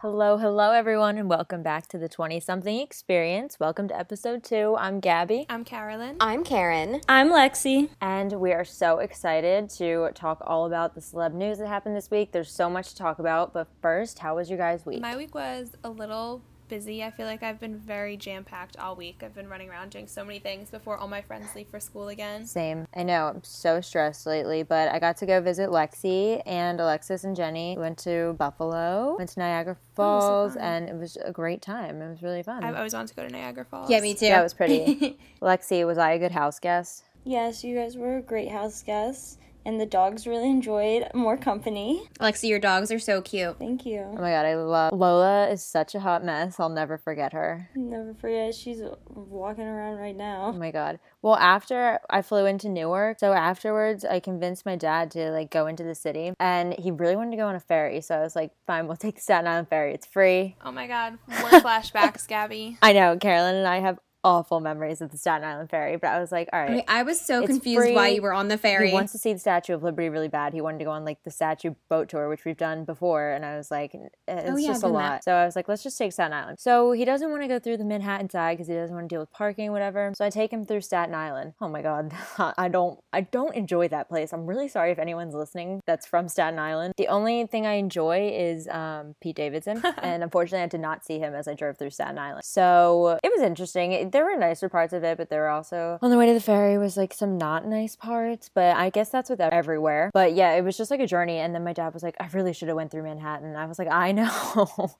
Hello, hello, everyone, and welcome back to the 20 something experience. Welcome to episode two. I'm Gabby, I'm Carolyn. I'm Karen. I'm Lexi. and we are so excited to talk all about the celeb news that happened this week. There's so much to talk about, but first, how was your guys' week? My week was a little busy. I feel like I've been very jam packed all week. I've been running around doing so many things before all my friends leave for school again. Same. I know, I'm so stressed lately, but I got to go visit Lexi and Alexis and Jenny. Went to Buffalo, went to Niagara oh, Falls, fun. and it was a great time. It was really fun. I've always wanted to go to Niagara Falls. Yeah, me too. yeah, it was pretty. Lexi, was I a good house guest? Yes, you guys were great house guests, and the dogs really enjoyed more company. Lexi, your dogs are so cute. Thank you. Oh my god, I love Lola is such a hot mess. I'll never forget her. Never forget, she's walking around right now. Oh my god. Well, after I flew into Newark, so afterwards I convinced my dad to like go into the city and he really wanted to go on a ferry. So I was like, fine, we'll take the Staten Island ferry. It's free. Oh my god. More flashbacks, Gabby. I know, Carolyn and I have awful memories of the Staten Island ferry, but I was like, all right. I, mean, I was so confused why you were on the ferry. He wants to see the Statue of Liberty really bad. He wanted to go on like the statue boat tour, which we've done before, and I was like, it's Oh, yeah, just a lot. that. So I was like, let's just take Staten Island. So he doesn't want to go through the Manhattan side because he doesn't want to deal with parking, whatever. So I take him through Staten Island. Oh my god, I don't, I don't enjoy that place. I'm really sorry if anyone's listening that's from Staten Island. The only thing I enjoy is um, Pete Davidson, and unfortunately, I did not see him as I drove through Staten Island. So it was interesting. It- There were nicer parts of it, but there were also on the way to the ferry was like some not nice parts. But I guess that's with everywhere. But yeah, it was just like a journey. And then my dad was like, "I really should have went through Manhattan." I was like, "I know."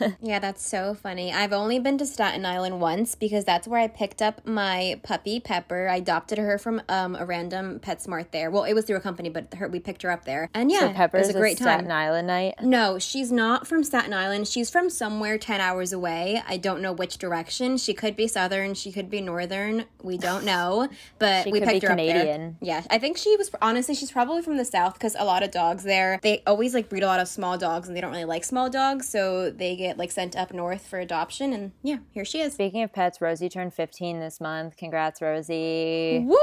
yeah, that's so funny. I've only been to Staten Island once because that's where I picked up my puppy Pepper. I adopted her from um, a random PetSmart there. Well, it was through a company, but her, we picked her up there. And yeah, so Pepper's it was a great Staten time. Island night. No, she's not from Staten Island. She's from somewhere 10 hours away. I don't know which direction. She could be southern, she could be northern. We don't know, but we could picked her up there. Yeah, I think she was honestly she's probably from the south cuz a lot of dogs there, they always like breed a lot of small dogs and they don't really like small dogs, so they get like sent up north for adoption and yeah, here she is. Speaking of pets, Rosie turned 15 this month. Congrats, Rosie. Woo!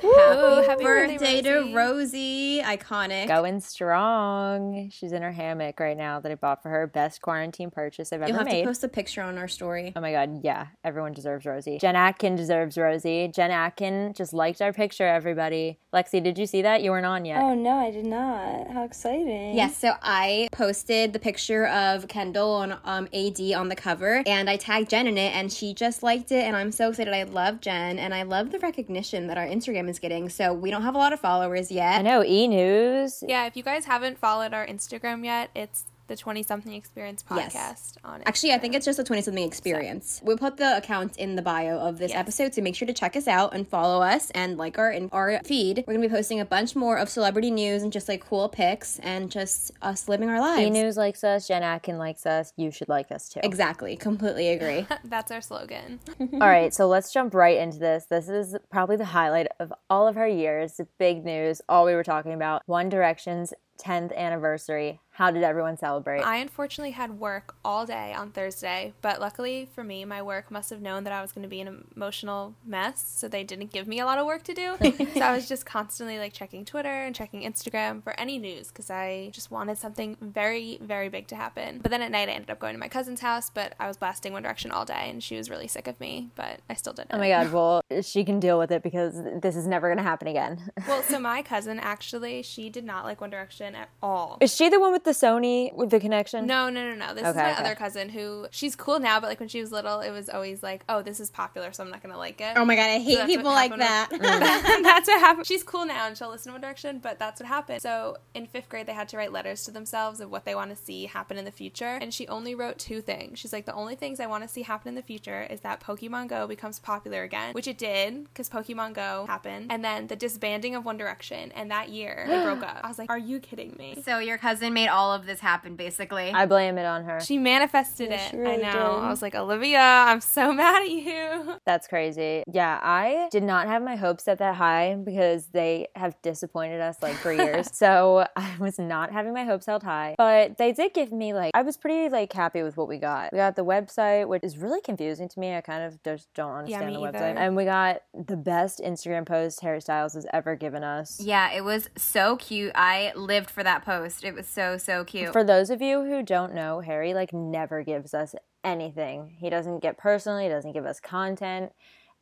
Happy Happy birthday, birthday to Rosie. Rosie. Iconic. Going strong. She's in her hammock right now that I bought for her. Best quarantine purchase I've You'll ever have made. to post a picture on our story. Oh my god, yeah. Everyone deserves Rosie. Jen Atkin deserves Rosie. Jen Atkin just liked our picture, everybody. Lexi, did you see that? You weren't on yet. Oh no, I did not. How exciting. Yes, so I posted the picture of Kendall on um, AD on the cover, and I tagged Jen in it, and she just liked it, and I'm so excited. I love Jen, and I love the recognition that our Instagram is getting. So we don't have a lot of followers yet. I know, E News. Yeah, if you guys haven't followed our Instagram yet, it's the 20 something experience podcast Yes. on it. Actually, I think it's just a 20 something experience. We'll put the account in the bio of this Yes. episode, so make sure to check us out and follow us and like our in our feed. We're gonna be posting a bunch more of celebrity news and just like cool pics and just us living our lives. E News likes us. Jen Atkin likes us. You should like us too. Exactly, completely agree. That's our slogan. All right, so let's jump right into this. This is probably the highlight of all of our years. Big news, all we were talking about. One Direction's 10th anniversary. How did everyone celebrate? I unfortunately had work all day on Thursday, but luckily for me, my work must have known that I was going to be an emotional mess, so they didn't give me a lot of work to do. so I was just constantly like checking Twitter and checking Instagram for any news because I just wanted something very, very big to happen. But then at night, I ended up going to my cousin's house, but I was blasting One Direction all day, and she was really sick of me, but I still did oh it. oh my god, well, she can deal with it because this is never going to happen again. Well, so my cousin actually, she did not like One Direction at all. Is she the one with the Sony with the connection? No, no, no, no. This is my okay. other cousin who she's cool now, but like when she was little, it was always like, oh, this is popular, so I'm not gonna like it. Oh my god, I hate that's people like that. with- mm. that's what happened. She's cool now and she'll listen to One Direction, but that's what happened. So in fifth grade, they had to write letters to themselves of what they want to see happen in the future, and she only wrote two things. She's like, the only things I want to see happen in the future is that Pokemon Go becomes popular again, which it did because Pokemon Go happened, and then the disbanding of One Direction, and that year they broke up. I was like, are you kidding kidding me? So your cousin made all of this happen, basically. I blame it on her. She manifested Yeah, it. she really I know. did. I was like, Olivia, I'm so mad at you. That's crazy. Yeah, I did not have my hopes set that high because they have disappointed us like for years. so I was not having my hopes held high. But they did give me like I was pretty like happy with what we got. We got the website, which is really confusing to me. I kind of just don't understand me the website. either. And we got the best Instagram post Harry Styles has ever given us. yeah, it was so cute. I lived for that post. It was so so cute. For those of you who don't know, Harry like never gives us anything. He doesn't get personal, he doesn't give us content,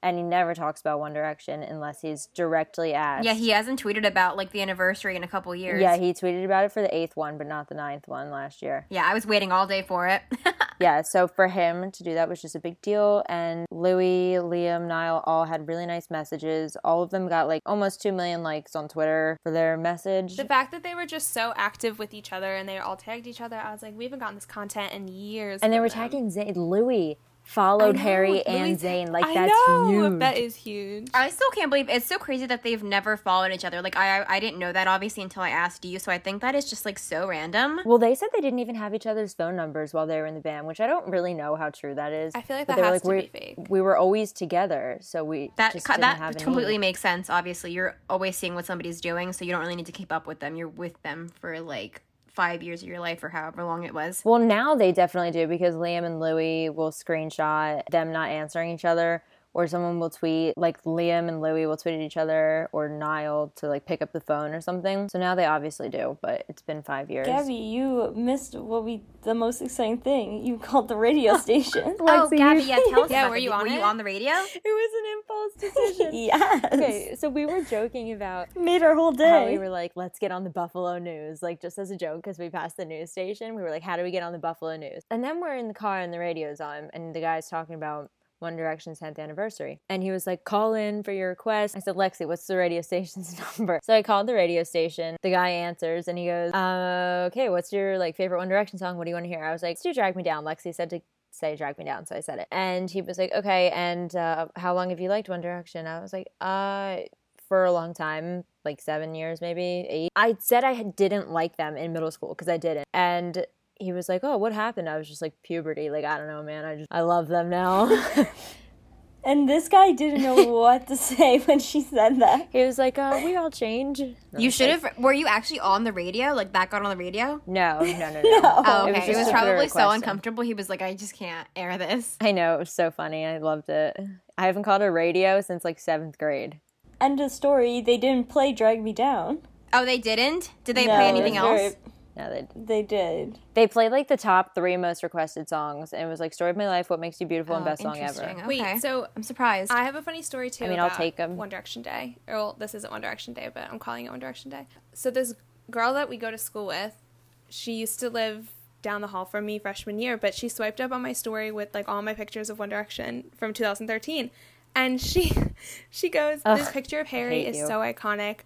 and he never talks about One Direction unless he's directly asked. yeah, he hasn't tweeted about like the anniversary in a couple years. Yeah, he tweeted about it for the eighth one, but not the ninth one last year. yeah, I was waiting all day for it. Yeah, so for him to do that was just a big deal. And Louis, Liam, Niall all had really nice messages. All of them got like almost 2 million likes on Twitter for their message. The fact that they were just so active with each other and they all tagged each other, I was like, we haven't gotten this content in years. And they were them. tagging Zayn. Louis followed know, Harry and Zayn. Like, I that's know, huge. That is huge. I still can't believe it's so crazy that they've never followed each other. Like I I didn't know that obviously until I asked you. So I think that is just like so random. Well, they said they didn't even have each other's phone numbers while they were in the band, which I don't really know how true that is. I feel like But that they were has to we be fake. We were always together, so we That just co- didn't that a completely need. makes sense. Obviously, you're always seeing what somebody's doing, so you don't really need to keep up with them. You're with them for like five years of your life or however long it was. Well, now they definitely do because Liam and Louis will screenshot them not answering each other, or someone will tweet like Liam and Louis will tweet at each other, or Niall to like pick up the phone or something. So now they obviously do, but it's been five years. Gabby, you missed what we the most exciting thing. You called the radio station. Oh, Gabby, you- yeah, tell us. Yeah, about were the- you on Were you on the radio? it was an impulse decision. yes. okay, so we were joking about Made our whole how we were like, let's get on the Buffalo News, like just as a joke, because we passed the news station. We were like, how do we get on the Buffalo News? And then we're in the car and the radio's on, and the guy's talking about One Direction's 10th anniversary. And he was like, call in for your request. I said, Lexi, what's the radio station's number? So I called the radio station. The guy answers and he goes, uh, okay, what's your like favorite One Direction song? What do you want to hear? I was like, do Drag Me Down. Lexi said to say drag me down so i said it and he was like okay and uh, how long have you liked one direction i was like uh for a long time, like seven years, maybe eight. I said I didn't like them in middle school because I didn't. And he was like, "Oh, what happened?" I was just like puberty. Like I don't know, man. I just I love them now. And this guy didn't know what to say when she said that. he was like, "Uh, we all change." You should have. Were you actually on the radio? Like that got on the radio? No, no, no, no. No. Oh, It was okay. It was, probably so uncomfortable. He was like, I just can't air this. I know it was so funny. I loved it. I haven't called a radio since like seventh grade. End of story. They didn't play "Drag Me Down." Oh, they didn't. Did they No, play anything else? very- No, they They did. they played like the top three most requested songs, and it was like "Story of My Life," "What Makes You Beautiful," and Oh, "Best Song Ever." interesting. Wait, so I'm surprised. I have a funny story too. I mean, I'll about take 'em. One Direction Day. Or well, this isn't One Direction Day, but I'm calling it One Direction Day. So this girl that we go to school with, she used to live down the hall from me freshman year, but she swiped up on my story with like all my pictures of One Direction from 2013, and she she goes, "This Ugh, picture of Harry hate is you. so iconic."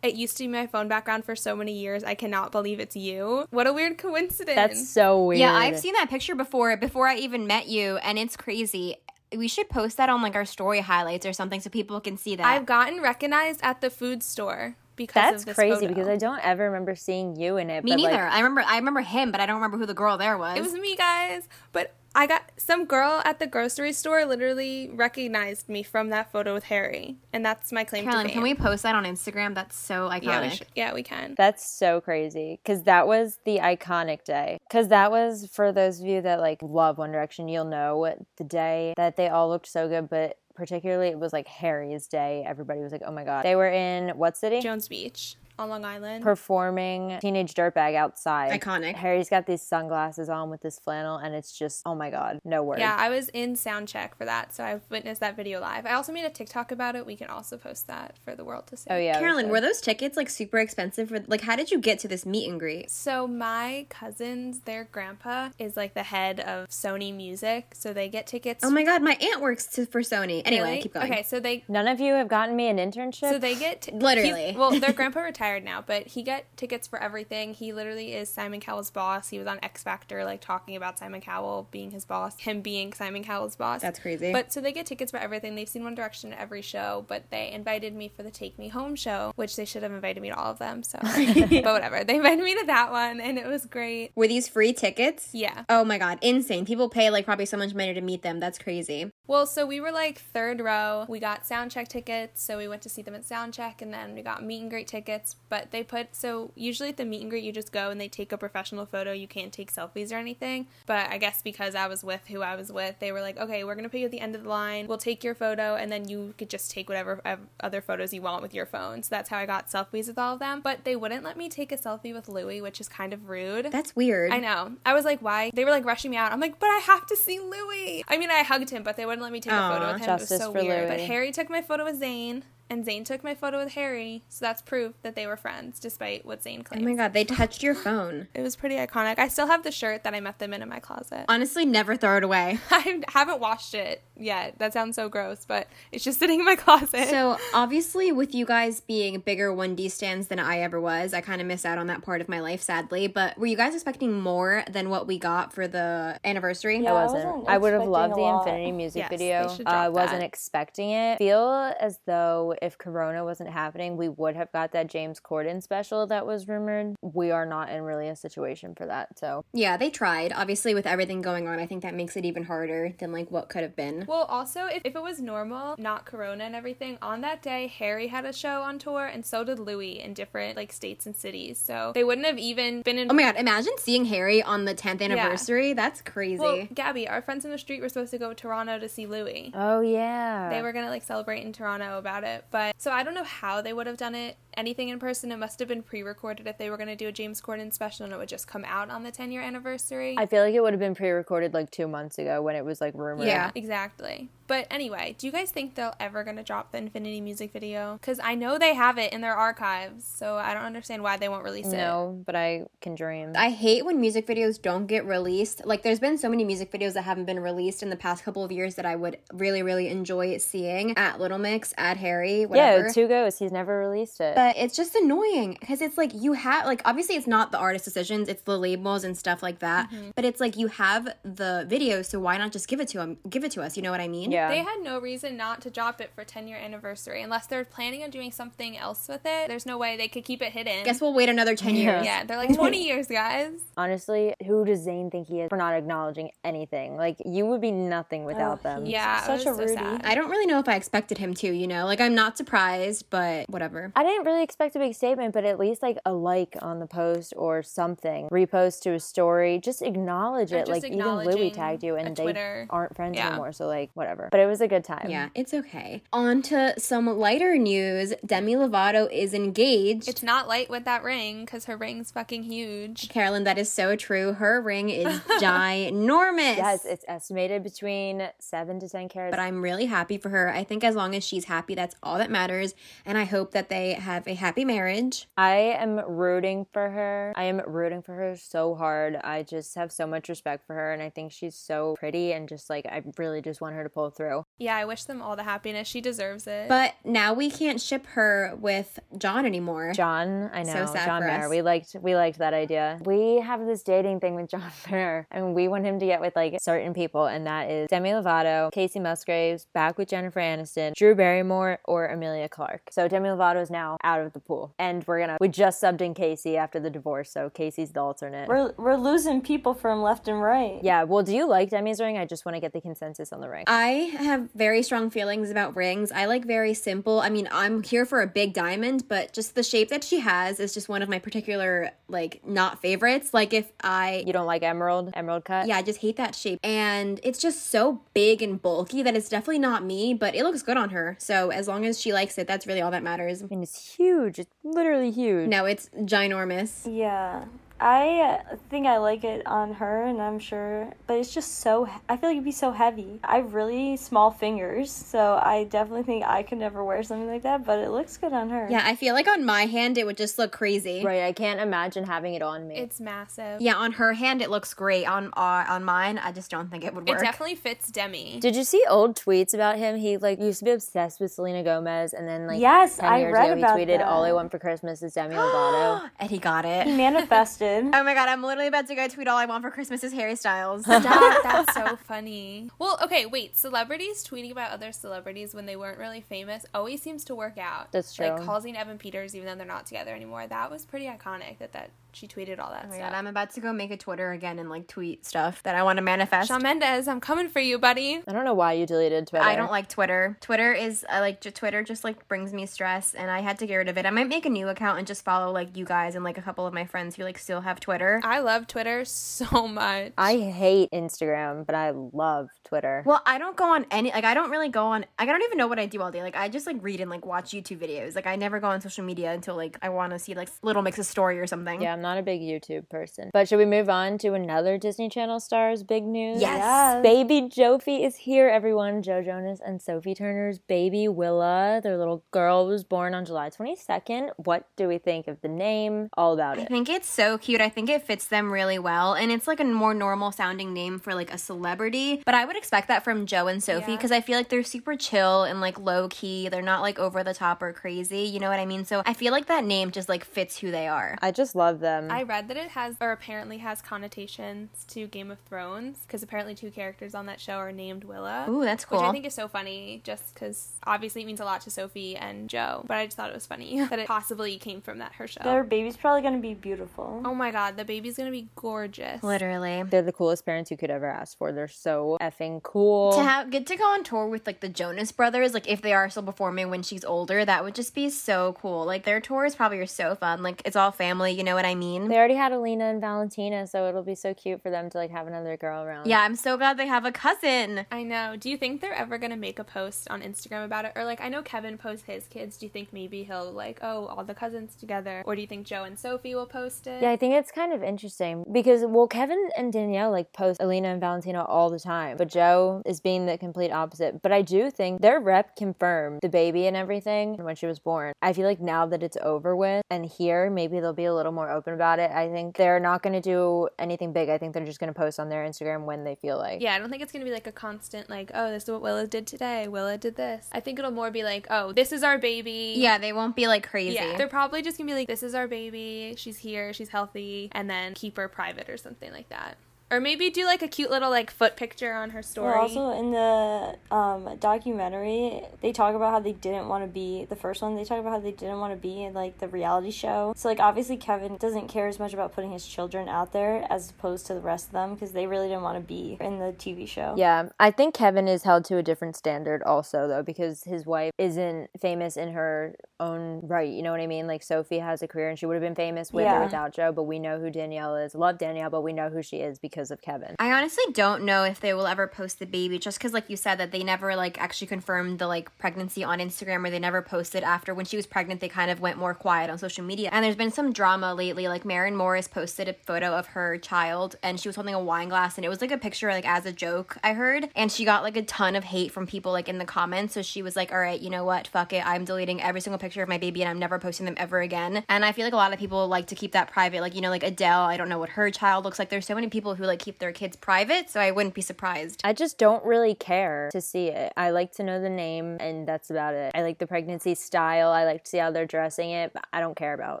It used to be my phone background for so many years. I cannot believe it's you. What a weird coincidence. That's so weird. yeah, I've seen that picture before. Before I even met you, and it's crazy. We should post that on like our story highlights or something so people can see that. I've gotten recognized at the food store because That's of this crazy photo. because I don't ever remember seeing you in it. Me but, like, neither. I remember. I remember him, but I don't remember who the girl there was. It was me, guys. But I got some girl at the grocery store literally recognized me from that photo with Harry, and that's my claim Carolyn, to fame. can we post that on Instagram? That's so iconic. Yeah, we should. Yeah, we can. That's so crazy because that was the iconic day. Because that was for those of you that like love One Direction, you'll know the day that they all looked so good, but particularly it was like Harry's day. Everybody was like, "Oh my god!" They were in what city? Jones Beach on Long Island. Performing Teenage Dirtbag outside. Iconic. Harry's got these sunglasses on with this flannel, and it's just, oh my god, no word. yeah, I was in sound check for that, so I've witnessed that video live. I also made a TikTok about it. We can also post that for the world to see. Oh yeah. Carolyn, we were those tickets like super expensive? For like, how did you get to this meet and greet? So my cousins, their grandpa is like the head of Sony Music, so they get tickets. Oh my god, my aunt works to, for Sony. Anyway, Really? keep going. Okay, so they None of you have gotten me an internship. So they get t- Literally. he's- Well, their grandpa retired retired now, but he got tickets for everything. He literally is Simon Cowell's boss. He was on X Factor, like talking about Simon Cowell being his boss, him being Simon Cowell's boss. That's crazy. But so they get tickets for everything. They've seen One Direction at every show, but they invited me for the Take Me Home show, which they should have invited me to all of them. So, but whatever. They invited me to that one, and it was great. Were these free tickets? Yeah. Oh my god, insane. People pay like probably so much money to meet them. That's crazy. Well, so we were like third row. We got soundcheck tickets, so we went to see them at soundcheck, and then we got meet and greet tickets. But they put so usually at the meet and greet, you just go and they take a professional photo. You can't take selfies or anything. But I guess because I was with who I was with, they were like, okay, we're gonna put you at the end of the line. We'll take your photo, and then you could just take whatever uh, other photos you want with your phone. So that's how I got selfies with all of them. But they wouldn't let me take a selfie with Louis, which is kind of rude. That's weird. I know. I was like, why? They were like rushing me out. I'm like, but I have to see Louis. I mean, I hugged him, but they wouldn't let me take a photo with him. Justice it was so for weird. But Harry took my photo with Zayn, and Zayn took my photo with Harry. So that's proof that they were friends, despite what Zayn claimed. oh my god, they touched your phone. It was pretty iconic. I still have the shirt that I met them in in my closet. Honestly, never throw it away. I haven't washed it yet. That sounds so gross, but it's just sitting in my closet. So obviously, with you guys being bigger 1D stands than I ever was, I kind of missed out on that part of my life, sadly. But were you guys expecting more than what we got for the anniversary? Yeah. I I wasn't. wasn't I would have loved the. Infinity music Yes, video. I uh, wasn't expecting it. Feel as though if Corona wasn't happening, we would have got that James Corden special that was rumored. We are not in really a situation for that. So Yeah, they tried. Obviously, with everything going on, I think that makes it even harder than like what could have been. Well, also, if, if it was normal, not Corona and everything, on that day, Harry had a show on tour, and so did Louis in different like states and cities. So they wouldn't have even been in. Oh my god, imagine seeing Harry on the 10th anniversary. That's crazy. Well, Gabby, our friends in the street were supposed to go to Toronto to see Louis. Oh yeah. They were gonna like celebrate in Toronto about it, but so I don't know how they would have done it. Anything in person, it must have been pre-recorded if they were gonna do a James Corden special, and it would just come out on the 10 year anniversary. I feel like it would have been pre-recorded like two months ago when it was like rumored. Yeah. Exactly correctly. But anyway, do you guys think they're ever going to drop the Infinity music video? Because I know they have it in their archives, so I don't understand why they won't release it. No, but I can dream. I hate when music videos don't get released. Like, there's been so many music videos that haven't been released in the past couple of years that I would really, really enjoy seeing at Little Mix, at Harry, whatever. yeah, Two Ghosts. He's never released it. but it's just annoying because it's like you have like obviously it's not the artist decisions it's the labels and stuff like that Mm-hmm. but it's like you have the video so why not just give it to him give it to us you know what i mean yeah. They had no reason not to drop it for 10 year anniversary unless they're planning on doing something else with it. There's no way they could keep it hidden. guess we'll wait another 10 years yeah, they're like 20 years, guys. Honestly, who does Zayn think he is for not acknowledging anything? Like you would be nothing without Oh, them. Yeah, Such a was so Rudy. sad. i don't really know if i expected him to you know like i'm not surprised but whatever I didn't really expect a big statement, but at least like a like on the post or something, repost to a story, just acknowledge Or it. just Like even Louis tagged you, and they aren't friends Yeah. anymore. So like whatever. But it was a good time. yeah it's okay on to some lighter news demi lovato is engaged It's not light with that ring because her ring's fucking huge. carolyn that is so true her ring is ginormous Yes, it's estimated between seven to ten carats. but I'm really happy for her. I think as long as she's happy, that's all that matters. And I hope that they have a happy marriage. I am rooting for her. I am rooting for her so hard. I just have so much respect for her, and I think she's so pretty and just like I really just want her to pull through. Yeah, I wish them all the happiness. She deserves it. But now we can't ship her with John anymore. John, I know So sad John for Mayer. us. We liked we liked that idea. We have this dating thing with John Mayer, and we want him to get with like certain people, and that is Demi Lovato, Kacey Musgraves, back with Jennifer Aniston, Drew Barrymore, or Emilia Clarke. So Demi Lovato is now out of the pool, and we're gonna we just subbed in Kacey after the divorce, so Kacey's the alternate. We're we're losing people from left and right. yeah, well, do you like Demi's ring? I just want to get the consensus on the ring. I have very strong feelings about rings. I like very simple. I mean, I'm here for a big diamond, but just the shape that she has is just one of my particular, like, not favorites. Like, if I you don't like emerald, emerald cut? yeah, I just hate that shape. And it's just so big and bulky that it's definitely not me, but it looks good on her. So as long as she likes it, that's really all that matters. I mean, it's huge. It's literally huge. No, it's ginormous. Yeah. I think I like it on her, and I'm sure, but it's just so. I feel like it'd be so heavy. I have really small fingers, so I definitely think I could never wear something like that. But it looks good on her. Yeah, I feel like on my hand it would just look crazy. Right, I can't imagine having it on me. It's massive. Yeah, on her hand it looks great. On uh, on mine, I just don't think it would work. It definitely fits Demi. Did you see old tweets about him? He like used to be obsessed with Selena Gomez, and then like Yes, 10 I years read ago about he tweeted, that. "All I want for Christmas is Demi Lovato." and he got it. He manifested. Oh my god, I'm literally about to go tweet all I want for Christmas is Harry Styles. Stop, that's so funny. Well, okay, wait. Celebrities tweeting about other celebrities when they weren't really famous always seems to work out. That's true. Like true. Halsey and Evan Peters, even though they're not together anymore, that was pretty iconic. That that she tweeted all that Oh my stuff. god, I'm about to go make a Twitter again and like tweet stuff that I want to manifest. Shawn Mendes, I'm coming for you, buddy. I don't know why you deleted Twitter. I don't like Twitter. Twitter is I like j- Twitter just like brings me stress and I had to get rid of it. I might make a new account and just follow like you guys and like a couple of my friends who like still have Twitter. I love Twitter so much. I hate Instagram, but I love Twitter. Well, I don't go on any like I don't really go on like I don't even know what I do all day. Like I just like read and like watch YouTube videos. Like I never go on social media until like I want to see like Little Mix's story or something. Yeah, I'm not a big YouTube person. But should we move on to another Disney Channel star's big news? Yes. Yes. Baby Jofi is here, everyone. Joe Jonas and Sophie Turner's baby Willa, their little girl, was born on July 22nd. What do we think of the name? All about it. I think it's so cute. I think it fits them really well. And it's like a more normal sounding name for like a celebrity. But I would expect that from Joe and Sophie Yeah. because I feel like they're super chill and like low key. They're not like over the top or crazy. You know what I mean? So I feel like that name just like fits who they are. I just love them. I read that it has, or apparently has connotations to Game of Thrones, because apparently two characters on that show are named Willa. Ooh, that's cool. Which I think is so funny, just because obviously it means a lot to Sophie and Joe. But I just thought it was funny that it possibly came from that her show. Their baby's probably gonna be beautiful. oh my god, the baby's gonna be gorgeous. Literally. They're the coolest parents you could ever ask for. They're so effing cool. To have get to go on tour with like the Jonas Brothers, like if they are still performing when she's older, that would just be so cool. Like their tours probably are so fun. Like it's all family, you know what I mean? They already had Alena and Valentina, so it'll be so cute for them to like have another girl around. Yeah, I'm so glad they have a cousin. I know. Do you think they're ever gonna make a post on Instagram about it? Or like I know Kevin posts his kids. Do you think maybe he'll like, oh, all the cousins together? Or do you think Joe and Sophie will post it? Yeah, I think it's kind of interesting because well, Kevin and Danielle like post Alena and Valentina all the time, but Joe is being the complete opposite. But I do think their rep confirmed the baby and everything when she was born. I feel like now that it's over with and here, maybe they'll be a little more open about it. I think they're not going to do anything big. I think they're just going to post on their Instagram when they feel like. Yeah, I don't think it's gonna be like a constant like, oh, this is what Willa did today. Willa did this. I think it'll more be like, oh, this is our baby. Yeah, they won't be like crazy. Yeah, they're probably just gonna be like, this is our baby. She's here. She's healthy, and then keep her private or something like that. Or maybe do like a cute little like foot picture on her story. Well, also in the um, documentary, they talk about how they didn't want to be the first one. They talk about how they didn't want to be in like the reality show. So like obviously Kevin doesn't care as much about putting his children out there as opposed to the rest of them because they really didn't want to be in the TV show. Yeah, I think Kevin is held to a different standard also though because his wife isn't famous in her own right, you know what I mean? Like Sophie has a career and she would have been famous with Yeah. or without Joe, but we know who Danielle is. Love Danielle, but we know who she is because of Kevin. I honestly don't know if they will ever post the baby just because, like you said, that they never like actually confirmed the like pregnancy on Instagram or they never posted after when she was pregnant. They kind of went more quiet on social media. And there's been some drama lately. Like Maren Morris posted a photo of her child and she was holding a wine glass and it was like a picture like as a joke. I heard, and she got like a ton of hate from people like in the comments. So she was like, "All right, you know what? Fuck it. I'm deleting every single picture of my baby and I'm never posting them ever again." And I feel like a lot of people like to keep that private. Like you know, like Adele. I don't know what her child looks like. There's so many people who like keep their kids private. So I wouldn't be surprised. I just don't really care to see it. I like to know the name and that's about it. I like the pregnancy style. I like to see how they're dressing it, but I don't care about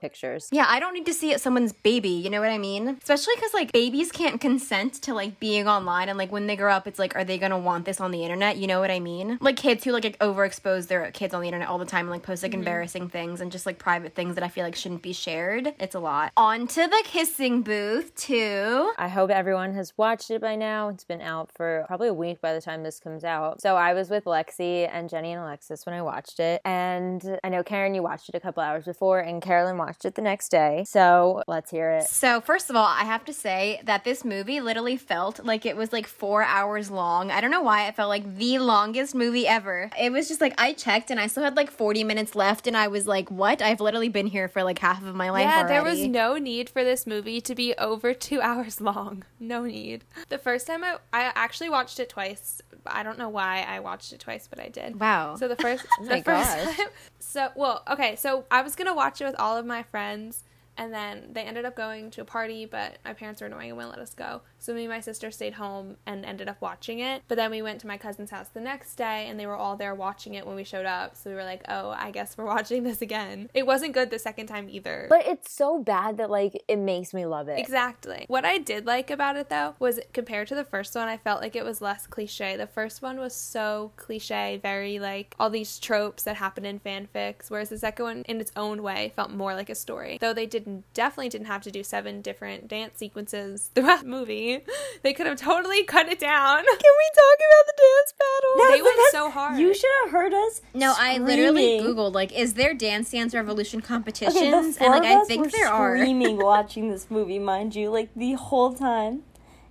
pictures. Yeah, I don't need to see it someone's baby, you know what I mean? Especially because, like, babies can't consent to, like, being online. And, like, when they grow up, it's like, are they gonna want this on the internet? You know what I mean? Like, kids who, like, like, overexpose their kids on the internet all the time and, like, post, like, mm-hmm. embarrassing things and just, like, private things that I feel like shouldn't be shared. It's a lot. On to the kissing booth, too. I hope everyone everyone has watched it by now. It's been out for probably a week by the time this comes out. So I was with Lexi and Jenny and Alexis when I watched it. And I know Karen, you watched it a couple hours before, and Carolyn watched it the next day. So let's hear it. So, first of all, I have to say that this movie literally felt like it was like four hours long. I don't know why it felt like the longest movie ever. It was just like I checked and I still had like 40 minutes left, and I was like, what? I've literally been here for like half of my life. Yeah, there was no need for this movie to be over two hours long. No need. The first time I, I actually watched it twice. I don't know why I watched it twice, but I did. Wow. So the first, oh my the first gosh. time. So well, okay. So I was gonna watch it with all of my friends, and then they ended up going to a party, but my parents were annoying and wouldn't let us go. So me and my sister stayed home and ended up watching it. But then we went to my cousin's house the next day, and they were all there watching it when we showed up. So we were like, oh, I guess we're watching this again. It wasn't good the second time either. But it's so bad that like it makes me love it. Exactly. What I did like about it though was compared to the first one, I felt like it was less cliche. The first one was so cliche, very like all these tropes that happen in fanfics, whereas the second one, in its own way, felt more like a story. Though they didn't definitely didn't have to do seven different dance sequences throughout the movie. They could have totally cut it down. Can we talk about the dance battle? That- They went that- so hard. You should have heard us. No, I literally googled like, is there Dance Dance Revolution competitions? Okay, the and like, of I think were there are. screaming watching this movie, mind you, like the whole time.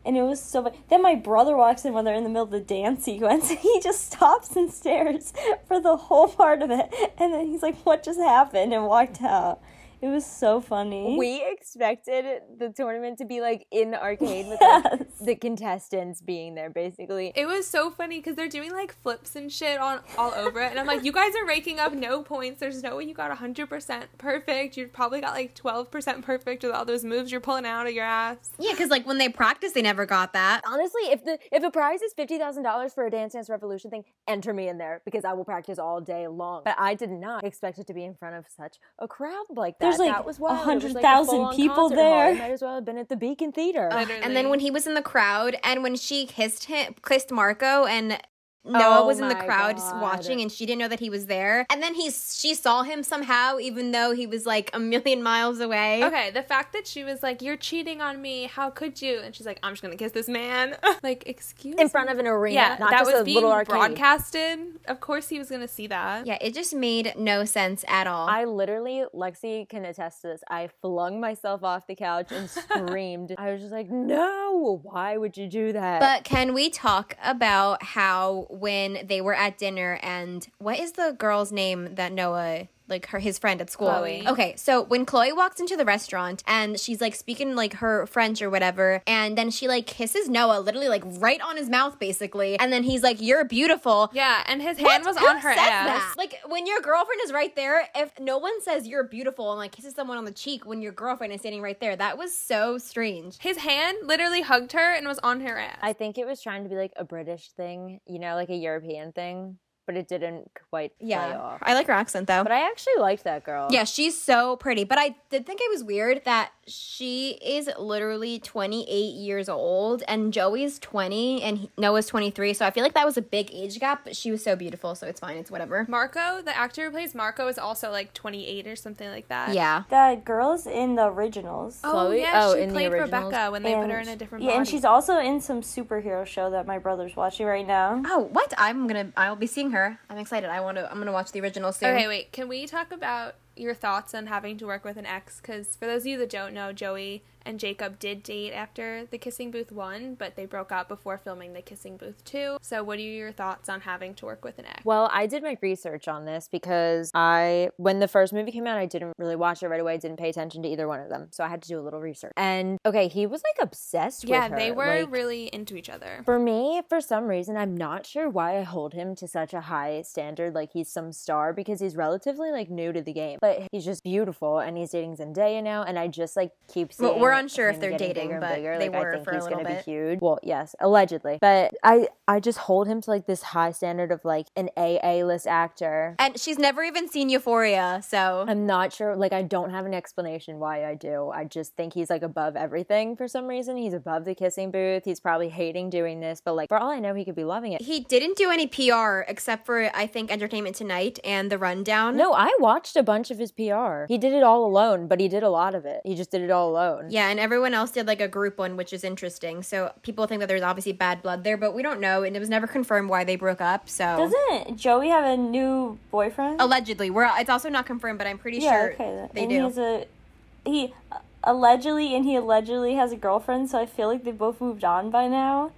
And it was so. fu- Then my brother walks in when they're in the middle of the dance sequence, he just stops and stares for the whole part of it. And then he's like, "What just happened?" and walked out. It was so funny. We expected the tournament to be like in the arcade with like, the contestants being there, basically. It was so funny because they're doing like flips and shit on all over it, and I'm like, you guys are raking up no points. There's no way you got 100% perfect. You probably got like 12% perfect with all those moves you're pulling out of your ass. Yeah, because like when they practice, they never got that. Honestly, if the if the prize is fifty thousand dollars for a Dance Dance Revolution thing, enter me in there because I will practice all day long. But I did not expect it to be in front of such a crowd like that. There's, like, that was wild. It was, 100,000 full-on people concert hall. there. Might as well have been at the Beacon Theater. Literally. And then when he was in the crowd, and when she kissed him, kissed Marco, and Noah Oh was in the crowd God. watching, and she didn't know that he was there. And then he, she saw him somehow, even though he was like a million miles away. Okay, the fact that she was like, "You're cheating on me. How could you?" and she's like, "I'm just gonna kiss this man." like, excuse in front of an arena, Yeah, not that just was a being little arcade. broadcasted. Of course, he was gonna see that. Yeah, it just made no sense at all. I literally, Lexi can attest to this. I flung myself off the couch and screamed. I was just like, no, why would you do that? But can we talk about how when they were at dinner and what is the girl's name that Noah like her his friend at school? Chloe. Okay, so when Chloe walks into the restaurant and she's like speaking like her French or whatever, and then she like kisses Noah literally like right on his mouth basically, and then he's like, "You're beautiful." Yeah, and his What? hand was Who on her says ass. that? Like when your girlfriend is right there, if no one says you're beautiful and like kisses someone on the cheek when your girlfriend is standing right there, that was so strange. His hand literally hugged her and was on her ass. I think it was trying to be like a British thing, you know, like a European thing, but it didn't quite play Yeah, off. I like her accent though. But I actually liked that girl. Yeah, she's so pretty. But I did think it was weird that she is literally 28 years old and Joey's 20 and Noah's 23. So I feel like that was a big age gap, but she was so beautiful. So it's fine. It's whatever. Marco, the actor who plays Marco, is also like 28 or something like that. Yeah. The girl's in the originals. Oh Chloe? yeah, Oh, she in played originals? Rebecca when they put her in a different Yeah, body. and she's also in some superhero show that my brother's watching right now. Oh, what? I'm gonna. I'll be seeing her. I'm excited. I want to. I'm gonna watch the original soon. Okay, wait. Can we talk about your thoughts on having to work with an ex? Because for those of you that don't know, Joey and Jacob did date after the Kissing Booth 1, but they broke up before filming the Kissing Booth 2. So, what are your thoughts on having to work with an ex? Well, I did my research on this because I, when the first movie came out, I didn't really watch it right away. I Didn't pay attention to either one of them, so I had to do a little research. And okay, he was like obsessed yeah, with her. they were like- really into each other. For me, for some reason, I'm not sure why I hold him to such a high standard, like he's some star, because he's relatively like new to the game. But he's just beautiful, and he's dating Zendaya now, and I just like keep seeing. Well, we're unsure if they're dating, bigger but bigger. they like, were I think for a he's little gonna bit. be huge. Well, yes, allegedly, but I I just hold him to like this high standard of like an AA list actor. And she's never even seen Euphoria, so I'm not sure. Like, I don't have an explanation why I do. I just think he's like above everything for some reason. He's above the kissing booth. He's probably hating doing this, but like, for all I know, he could be loving it. he didn't do any PR except for I think Entertainment Tonight and The Rundown. No, I watched a bunch of his PR. He did it all alone, but he did a lot of it. He just did it all alone. Yeah, Yeah, and everyone else did like a group one, which is interesting. So people think that there's obviously bad blood there, but we don't know, and it was never confirmed why they broke up. So Doesn't Joey have a new boyfriend? allegedly, we're it's also not confirmed, but I'm pretty yeah, sure okay. they and do. He has a he uh, allegedly and he allegedly has a girlfriend, so I feel like they both moved on by now,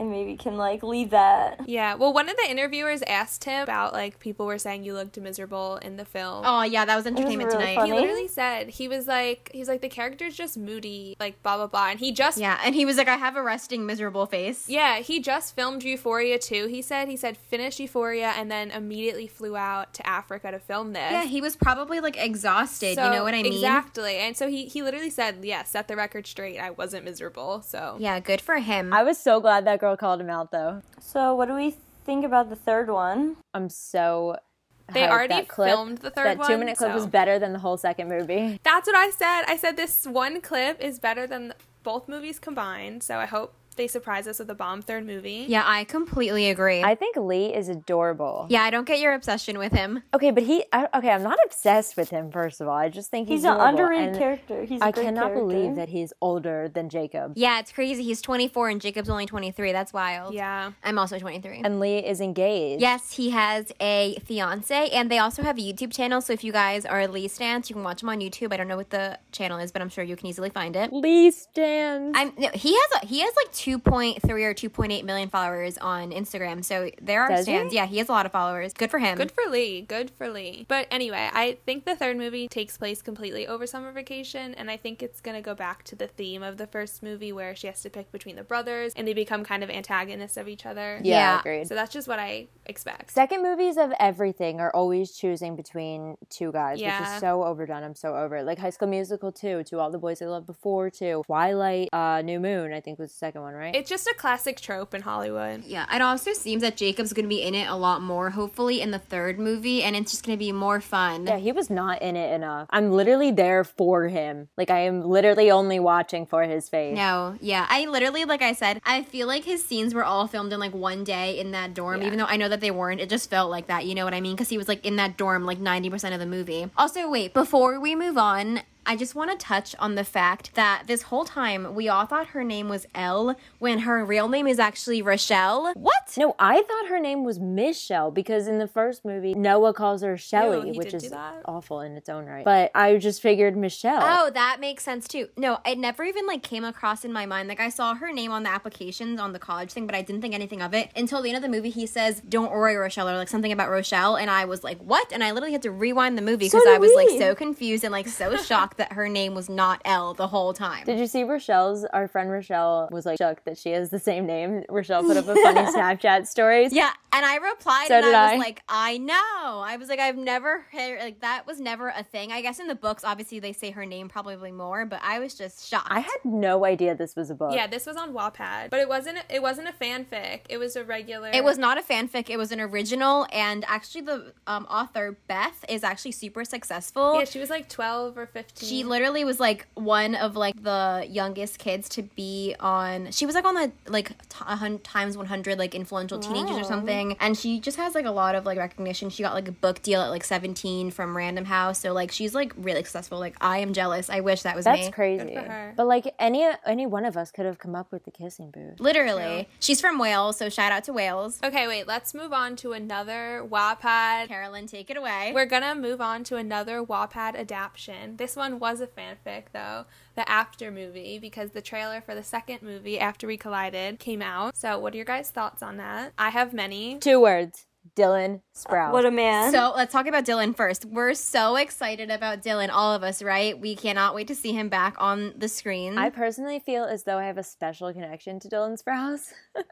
and maybe can like leave that. Yeah. Well, one of the interviewers asked him about like people were saying you looked miserable in the film. oh yeah, that was entertainment really tonight. funny. He literally said he was like he's like the character's just moody, like blah blah blah, and he just Yeah, and he was like, I have a resting, miserable face. Yeah, he just filmed Euphoria too. He said he said finished Euphoria and then immediately flew out to Africa to film this. Yeah, he was probably like exhausted. So- you know what I mean? Exactly. And so he he literally said, "Yeah, set the record straight. I wasn't miserable." So Yeah, good for him. I was so glad that girl called him out though. So what do we think about the third one? I'm so. They hyped. already that clip, filmed the third That one, two minute clip so- was better than the whole second movie. that's what I said. I said this one clip is better than both movies combined. So I hope they surprise us with a bomb third movie. yeah, I completely agree. I think Lee is adorable. yeah, I don't get your obsession with him. Okay, but he. I, okay, I'm not obsessed with him. First of all, I just think he's, He's an underrated and character. He's a I cannot character. believe that he's older than Jacob. Yeah, it's crazy. He's 24 and Jacob's only 23. That's wild. Yeah. I'm also 23. And Lee is engaged. Yes, he has a fiance, and they also have a YouTube channel. So if you guys are Lee stans, you can watch him on YouTube. I don't know what the channel is, but I'm sure you can easily find it. Lee stands. I'm no, he has a, he has like 2.3 or 2.8 million followers on Instagram. So there are Does he? Yeah, he has a lot of followers. Good for him. Good for Lee. Good for Lee. But anyway, I think the third movie takes place completely over summer vacation, and I think it's going to go back to the theme of the first movie where she has to pick between the brothers and they become kind of antagonists of each other. yeah, yeah. agreed. So that's just what I expect. Second movies of everything are always choosing between two guys, which is so overdone. I'm so over it. Like High School Musical 2, To All the Boys I Loved Before 2, Twilight, uh, New Moon, I think was the second one, right? It's just a classic trope in Hollywood. Yeah, it also seems that Jacob's going to be in it a lot more, hopefully, in the third movie, and it's just going to be more fun. yeah, he was not in it enough. I'm literally there for him. Like I am literally only watching for his face. No, yeah. I literally, like I said, I feel like his scenes were all filmed in like one day in that dorm, Yeah. even though I know that they weren't. It just felt like that. You know what I mean? Because he was like in that dorm like 90% of the movie. Also, wait, before we move on, I just want to touch on the fact that this whole time we all thought her name was Elle when her real name is actually Rochelle. What? No, I thought her name was Michelle because in the first movie Noah calls her Shelly, he which is awful in its own right. But I just figured Michelle. Oh, that makes sense too. No, it never even like came across in my mind. Like I saw her name on the applications on the college thing, but I didn't think anything of it until the end of the movie. He says, "Don't worry, Rochelle," or like something about Rochelle, and I was like, "What?" And I literally had to rewind the movie So because I did was like so confused and like so shocked that her name was not Elle the whole time. Did you see Rochelle's? Our friend Rochelle was like shocked that she has the same name. Rochelle put up a funny Snapchat story. yeah, and I replied So and did I was I. like, I know. I was like, I've never heard like that was never a thing. I guess in the books, obviously they say her name probably more, but I was just shocked. I had no idea this was a book. Yeah, this was on Wattpad, but it wasn't. It wasn't a fanfic. It was a regular. It was not a fanfic. It was an original, and actually, the um, author Beth is actually super successful. Yeah, she was like twelve or fifteen. She literally was like one of like the youngest kids to be on. She was like on the like t- a hun- times one hundred like influential teenagers or something, and she just has like a lot of like recognition. She got like a book deal at like seventeen from Random House, so like she's like really successful. Like I am jealous. I wish that was That's me. crazy. Good for her. But like any any one of us could have come up with the kissing booth. Literally, she's from Wales, so shout out to Wales. Okay, wait. Let's move on to another Wattpad Carolyn, take it away. We're gonna move on to another Wattpad adaptation. This one was a fanfic though, the After movie, because the trailer for the second movie, After We Collided, came out. So, what are your guys' thoughts on that? I have many. Two words. Dylan Sprouse. What a man. So let's talk about Dylan first. We're so excited about Dylan, all of us, right? We cannot wait to see him back on the screen. I personally feel as though I have a special connection to Dylan Sprouse.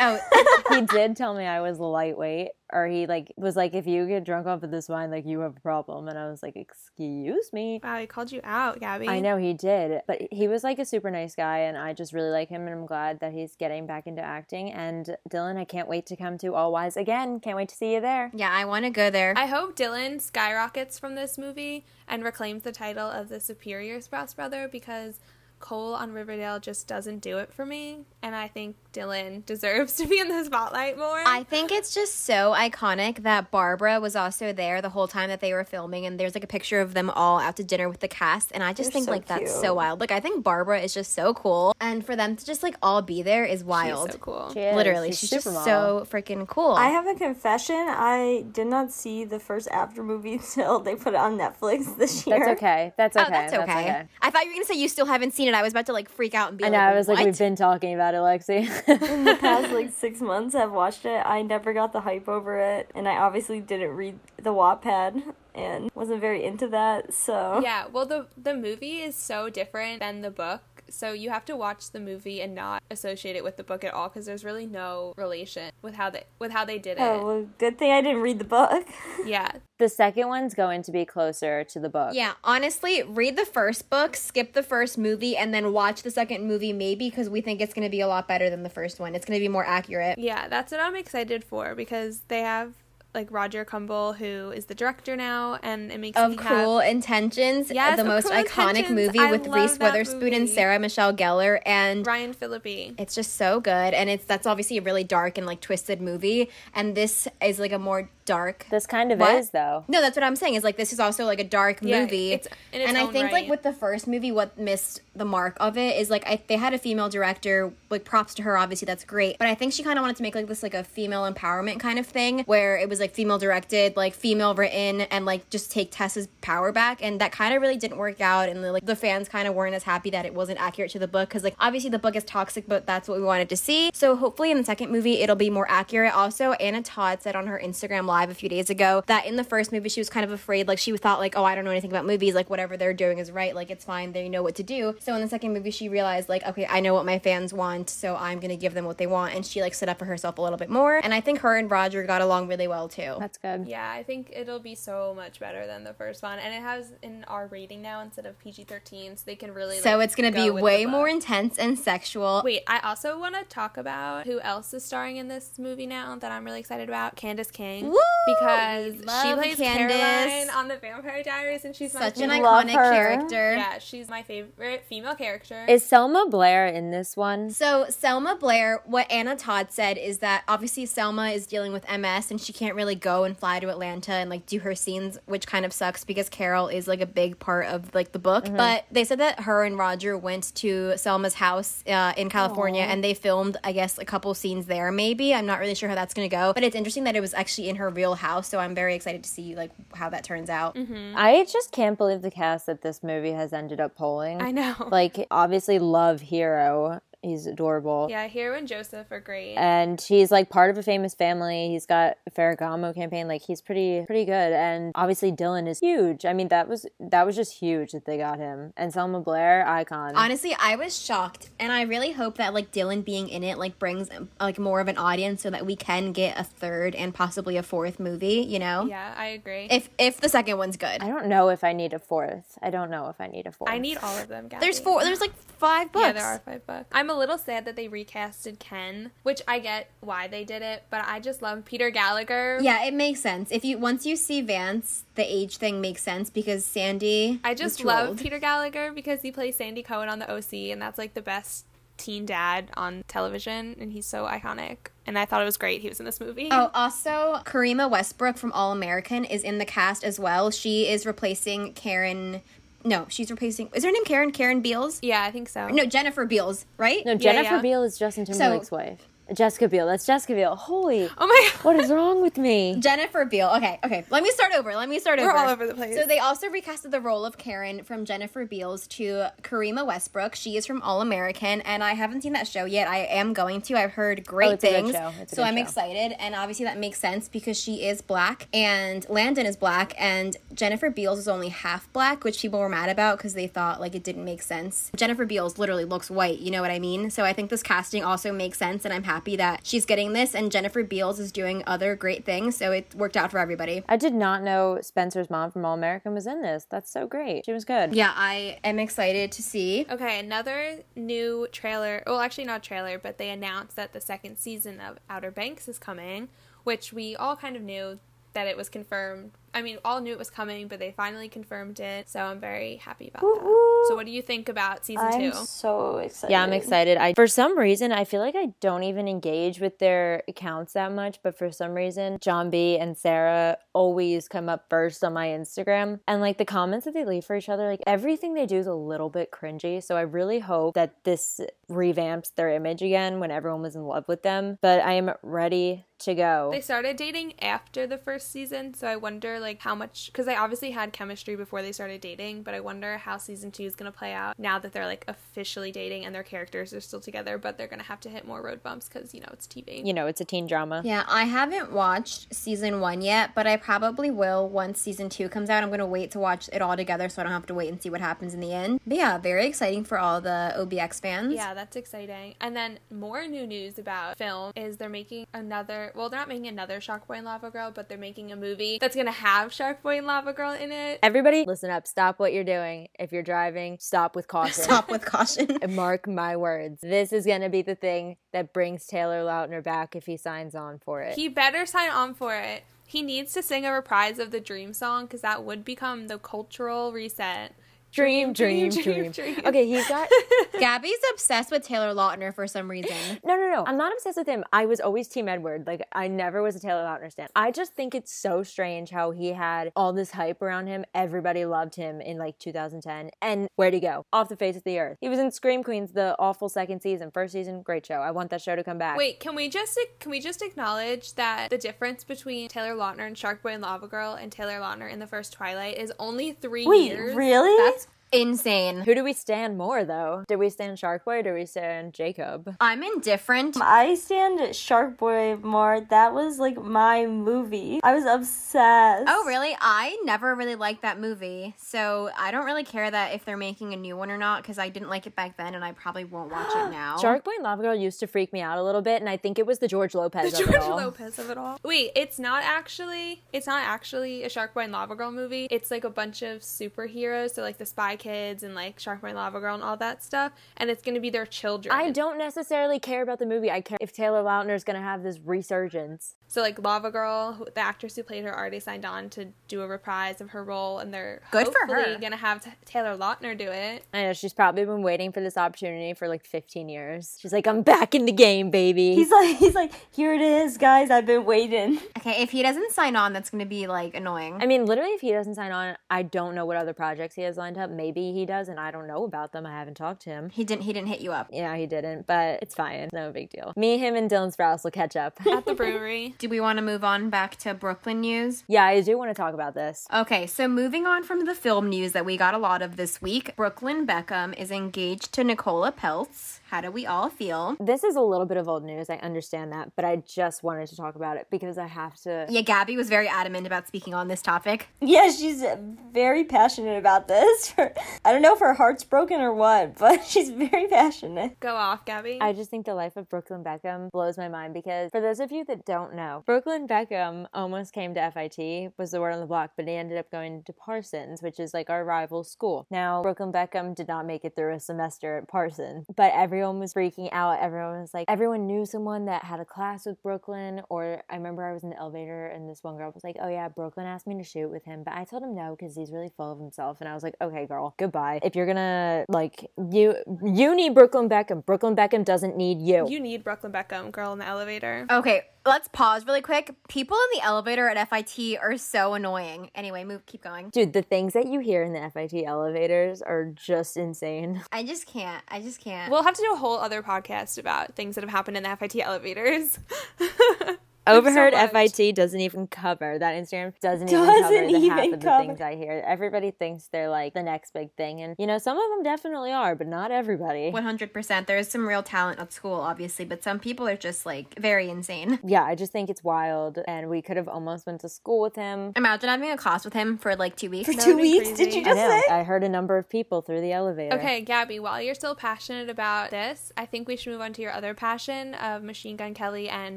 oh, he did tell me I was lightweight, or he like was like, if you get drunk off of this wine, like you have a problem. And I was like, excuse me. Wow, he called you out, Gabby. I know he did, but he was like a super nice guy, and I just really like him, and I'm glad that he's getting back into acting. And Dylan, I can't wait to come to All Wise again. Can't wait to see you there. yeah, I want to go there. I hope Dylan skyrockets from this movie and reclaims the title of the superior Sprouse brother because Cole on Riverdale just doesn't do it for me. And I think Dylan deserves to be in the spotlight more. I think it's just so iconic that Barbara was also there the whole time that they were filming, and there's like a picture of them all out to dinner with the cast, and I just They're think so like that's so wild. Like I think Barbara is just so cool, and for them to just like all be there is She's wild. so cool. She is. Literally, she's, just supermodel. so freaking cool. I have a confession. I did not see the first After movie until they put it on Netflix this year. That's okay. That's Oh, okay. that's okay. I thought you were gonna say you still haven't seen it. I was about to like freak out and be I like, know. I was like, what? we've been talking about it, Lexi. In the past like six months, I've watched it. I never got the hype over it, and I obviously didn't read the Wattpad and wasn't very into that. So Yeah, well the the movie is so different than the book. So you have to watch the movie and not associate it with the book at all because there's really no relation with how they with how they did oh, it. Oh, well, good thing I didn't read the book. Yeah, the second one's going to be closer to the book. Yeah, honestly, read the first book, skip the first movie, and then watch the second movie maybe because we think it's going to be a lot better than the first one. It's going to be more accurate. yeah, that's what I'm excited for because they have like Roger Kumble who is the director now, and it makes Of Cruel Intentions, Yes, the most Cruel iconic Intentions. movie I with Reese Witherspoon and. Sarah Michelle Gellar, and Ryan Phillippe. it's just so good. And it's that's obviously a really dark and like twisted movie, and this is like a more dark. This kind of What? is though. No, that's what I'm saying. Is like this is also like a dark Yeah, movie, it's its and I own think like with the first movie, what missed the mark of it is like I, they had a female director. Like props to her, obviously that's great. But I think she kind of wanted to make like this like a female empowerment kind of thing, where it was like female directed, like female written, and like just take Tessa's power back. And that kind of really didn't work out, and the, like the fans kind of weren't as happy that it wasn't accurate to the book because like obviously the book is toxic, but that's what we wanted to see. So hopefully in the second movie it'll be more accurate. Also, Anna Todd said on her Instagram live a few days ago that in the first movie she was kind of afraid, like she thought like, oh, I don't know anything about movies, like whatever they're doing is right, like it's fine, they know what to do. So in the second movie she realized like, okay, I know what my fans want, so I'm gonna give them what they want, and she like stood up for herself a little bit more. And I think her and Roger got along really well too. That's good. Yeah, I think it'll be so much better than the first one, and it has an R rating now instead of PG thirteen, so they can really. So it's gonna go be way more intense and sexual. Wait, I also want to talk about who else is starring in this movie now that I'm really excited about. Candice King, Woo! Because she Love plays Candice. Caroline on the Vampire Diaries, and she's Such my an iconic her. character. Yeah, she's my favorite female character. Is Selma Blair in this one? So Selma Blair, what Anna Todd said is that obviously Selma is dealing with MS and she can't really go and fly to Atlanta and like do her scenes, which kind of sucks because Carol is like a big part of like the book. But they said that her and Roger went to Selma's house uh, in California and they filmed, I guess, a couple scenes there. Maybe I'm not really sure how that's gonna go, but it's interesting that it was actually in her real house. So I'm very excited to see like how that turns out. Mm-hmm. I just can't believe the cast that this movie has ended up pulling. I know. Like, obviously, love Hero. He's adorable. yeah, Hero and Joseph are great. And he's like part of a famous family. He's got a Ferragamo campaign. Like he's pretty pretty good. And obviously Dylan is huge. I mean that was that was just huge that they got him. And Selma Blair, icon. Honestly, I was shocked, and I really hope that like Dylan being in it like brings like more of an audience so that we can get a third and possibly a fourth movie. You know, yeah, I agree. if if the second one's good. I don't know if I need a fourth. I don't know if I need a fourth. I need all of them. Gabby. There's four. There's like five books. Yeah, there are five books. I'm a little sad that they recasted Ken, which I get why they did it, but I just love Peter Gallagher. Yeah, it makes sense. If you once you see Vance, the age thing makes sense because Sandy. I just love. Peter Gallagher because he plays Sandy Cohen on the OC, and that's like the best teen dad on television, and he's so iconic. And I thought it was great he was in this movie. Oh, also, Karimah Westbrook from All American is in the cast as well. She is replacing Karen. No, she's replacing. Is her name Karen? Karen Beals? yeah, I think so. No, Jennifer Beals, right? No, Jennifer yeah. Beal is Justin Timberlake's wife. Jessica Biel. That's Jessica Biel. Holy. Oh my god. What is wrong with me? Jennifer Beal. Okay, okay. Let me start over. Let me start We're over. all over the place. So they also recasted the role of Karen from Jennifer Beals to Karimah Westbrook. She is from All American, and I haven't seen that show yet. I am going to. I've heard oh, great Oh, it's a good things, show. It's a so good I'm show. excited. And obviously that makes sense because she is black, and Landon is black, and Jennifer Beals is only half black, which people were mad about because they thought like it didn't make sense. Jennifer Beals literally looks white. You know what I mean? So I think this casting also makes sense, and I'm happy that she's getting this. And Jennifer Beals is doing other great things, so it worked out for everybody. I did not know Spencer's mom from All American was in this. That's so great. She was good. Yeah, I am excited to see. Okay, another new trailer. Well, actually, not trailer, but they announced that the second season of Outer Banks is coming, which we all kind of knew that it was confirmed. I mean, all knew it was coming, but they finally confirmed it, so I'm very happy about that. So what do you think about season I'm two? so excited. Yeah, I'm excited. I for some reason I feel like I don't even engage with their accounts that much, but for some reason John B and Sarah always come up first on my Instagram. And like the comments that they leave for each other, like everything they do is a little bit cringy. So I really hope that this revamps their image again when everyone was in love with them. But I am ready to go. They started dating after the first season, so I wonder like how much because they obviously had chemistry before they started dating, but I wonder how season two is gonna play out now that they're like officially dating and their characters are still together, but they're gonna have to hit more road bumps because you know it's TV. You know, it's a teen drama. Yeah, I haven't watched season one yet, but I probably will once season two comes out. I'm gonna wait to watch it all together so I don't have to wait and see what happens in the end. But yeah, very exciting for all the OBX fans. Yeah, that's exciting. And then more new news about film is they're making another. Well, they're not making another Shark Boy and Lava Girl, but they're making a movie that's gonna have Shark Boy and Lava Girl in it. Everybody, listen up. Stop what you're doing. If you're driving, stop with caution. Stop with caution. And Mark my words. This is going to be the thing that brings Taylor Lautner back if he signs on for it. He better sign on for it. He needs to sing a reprise of the Dream song because that would become the cultural reset. dream, dream, dream, Okay, he's got. Gabby's obsessed with Taylor Lautner for some reason. No, no, no. I'm not obsessed with him. I was always Team Edward. Like, I never was a Taylor Lautner stan. I just think it's so strange how he had all this hype around him. Everybody loved him in like 2010. And where'd he go? Off the face of the earth. He was in Scream Queens, the awful second season. First season, great show. I want that show to come back. Wait, can we just can we just acknowledge that the difference between Taylor Lautner and Shark Boy and Lava Girl and Taylor Lautner in the first Twilight is only three Wait, years? really? That's insane. Who do we stand more, though? Do we stand Shark Boy or do we stand Jacob? I'm indifferent. I stand Shark Boy more. That was like my movie. I was obsessed. Oh, really? I never really liked that movie. So I don't really care that if they're making a new one or not because I didn't like it back then and I probably won't watch it now. Shark Boy and Lava Girl used to freak me out a little bit, and I think it was the George Lopez The of it George all. Lopez of it all. Wait, it's not actually it's not actually a Shark Boy and Lava Girl movie. It's like a bunch of superheroes, so like the Spy Kids and like Shark Boy and Lava Girl and all that stuff, and it's gonna be their children. I don't necessarily care about the movie. I care if Taylor Lautner is going to have this resurgence. So like Lava Girl, who, the actress who played her, already signed on to do a reprise of her role, and they're Good for hopefully her. gonna have t- Taylor Lautner do it. I know she's probably been waiting for this opportunity for like 15 years. She's like, I'm back in the game, baby. He's like, he's like, here it is, guys. I've been waiting. Okay, if he doesn't sign on, that's going to be like annoying. I mean, literally, if he doesn't sign on, I don't know what other projects he has lined up. Maybe he does, and I don't know about them. I haven't talked to him. He didn't. He didn't hit you up. Yeah, he didn't, but it's fine. No big deal. Me, him, and Dylan Sprouse will catch up. At the brewery. Do we want to move on back to Brooklyn news? yeah, I do want to talk about this. Okay, so moving on from the film news that we got a lot of this week, Brooklyn Beckham is engaged to Nicola Peltz. How do we all feel? This is a little bit of old news. I understand that, but I just wanted to talk about it because I have to. Yeah, Gabby was very adamant about speaking on this topic. Yeah, she's very passionate about this. I don't know if her heart's broken or what, but she's very passionate. Go off, Gabby. I just think the life of Brooklyn Beckham blows my mind because for those of you that don't know, Brooklyn Beckham almost came to FIT, was the word on the block, but he ended up going to Parsons, which is like our rival school. Now, Brooklyn Beckham did not make it through a semester at Parsons, but everyone was freaking out. Everyone was like, everyone knew someone that had a class with Brooklyn, or I remember I was in the elevator and this one girl was like, oh yeah, Brooklyn asked me to shoot with him, but I told him no because he's really full of himself. And I was like, okay, girl, goodbye. If you're gonna, like, you, you need Brooklyn Beckham. Brooklyn Beckham doesn't need you. you need Brooklyn Beckham, girl in the elevator. Okay, let's pause really quick. People in the elevator at FIT are so annoying. Anyway, move. Keep going. Dude, the things that you hear in the FIT elevators are just insane. I just can't. I just can't. We'll have to do a whole other podcast about things that have happened in the FIT elevators. Overheard so. FIT doesn't even cover that Instagram doesn't, even Doesn't cover the half even of the cover. things I hear. Everybody thinks they're like the next big thing, and you know some of them definitely are, but not everybody. 100%. There is some real talent at school, obviously, but some people are just like very insane. Yeah, I just think it's wild, and we could have almost went to school with him. Imagine having a class with him for like two weeks. For That two would be weeks, did crazy. you I just know. say? I heard a number of people through the elevator. Okay, Gabby, while you're still passionate about this, I think we should move on to your other passion of Machine Gun Kelly and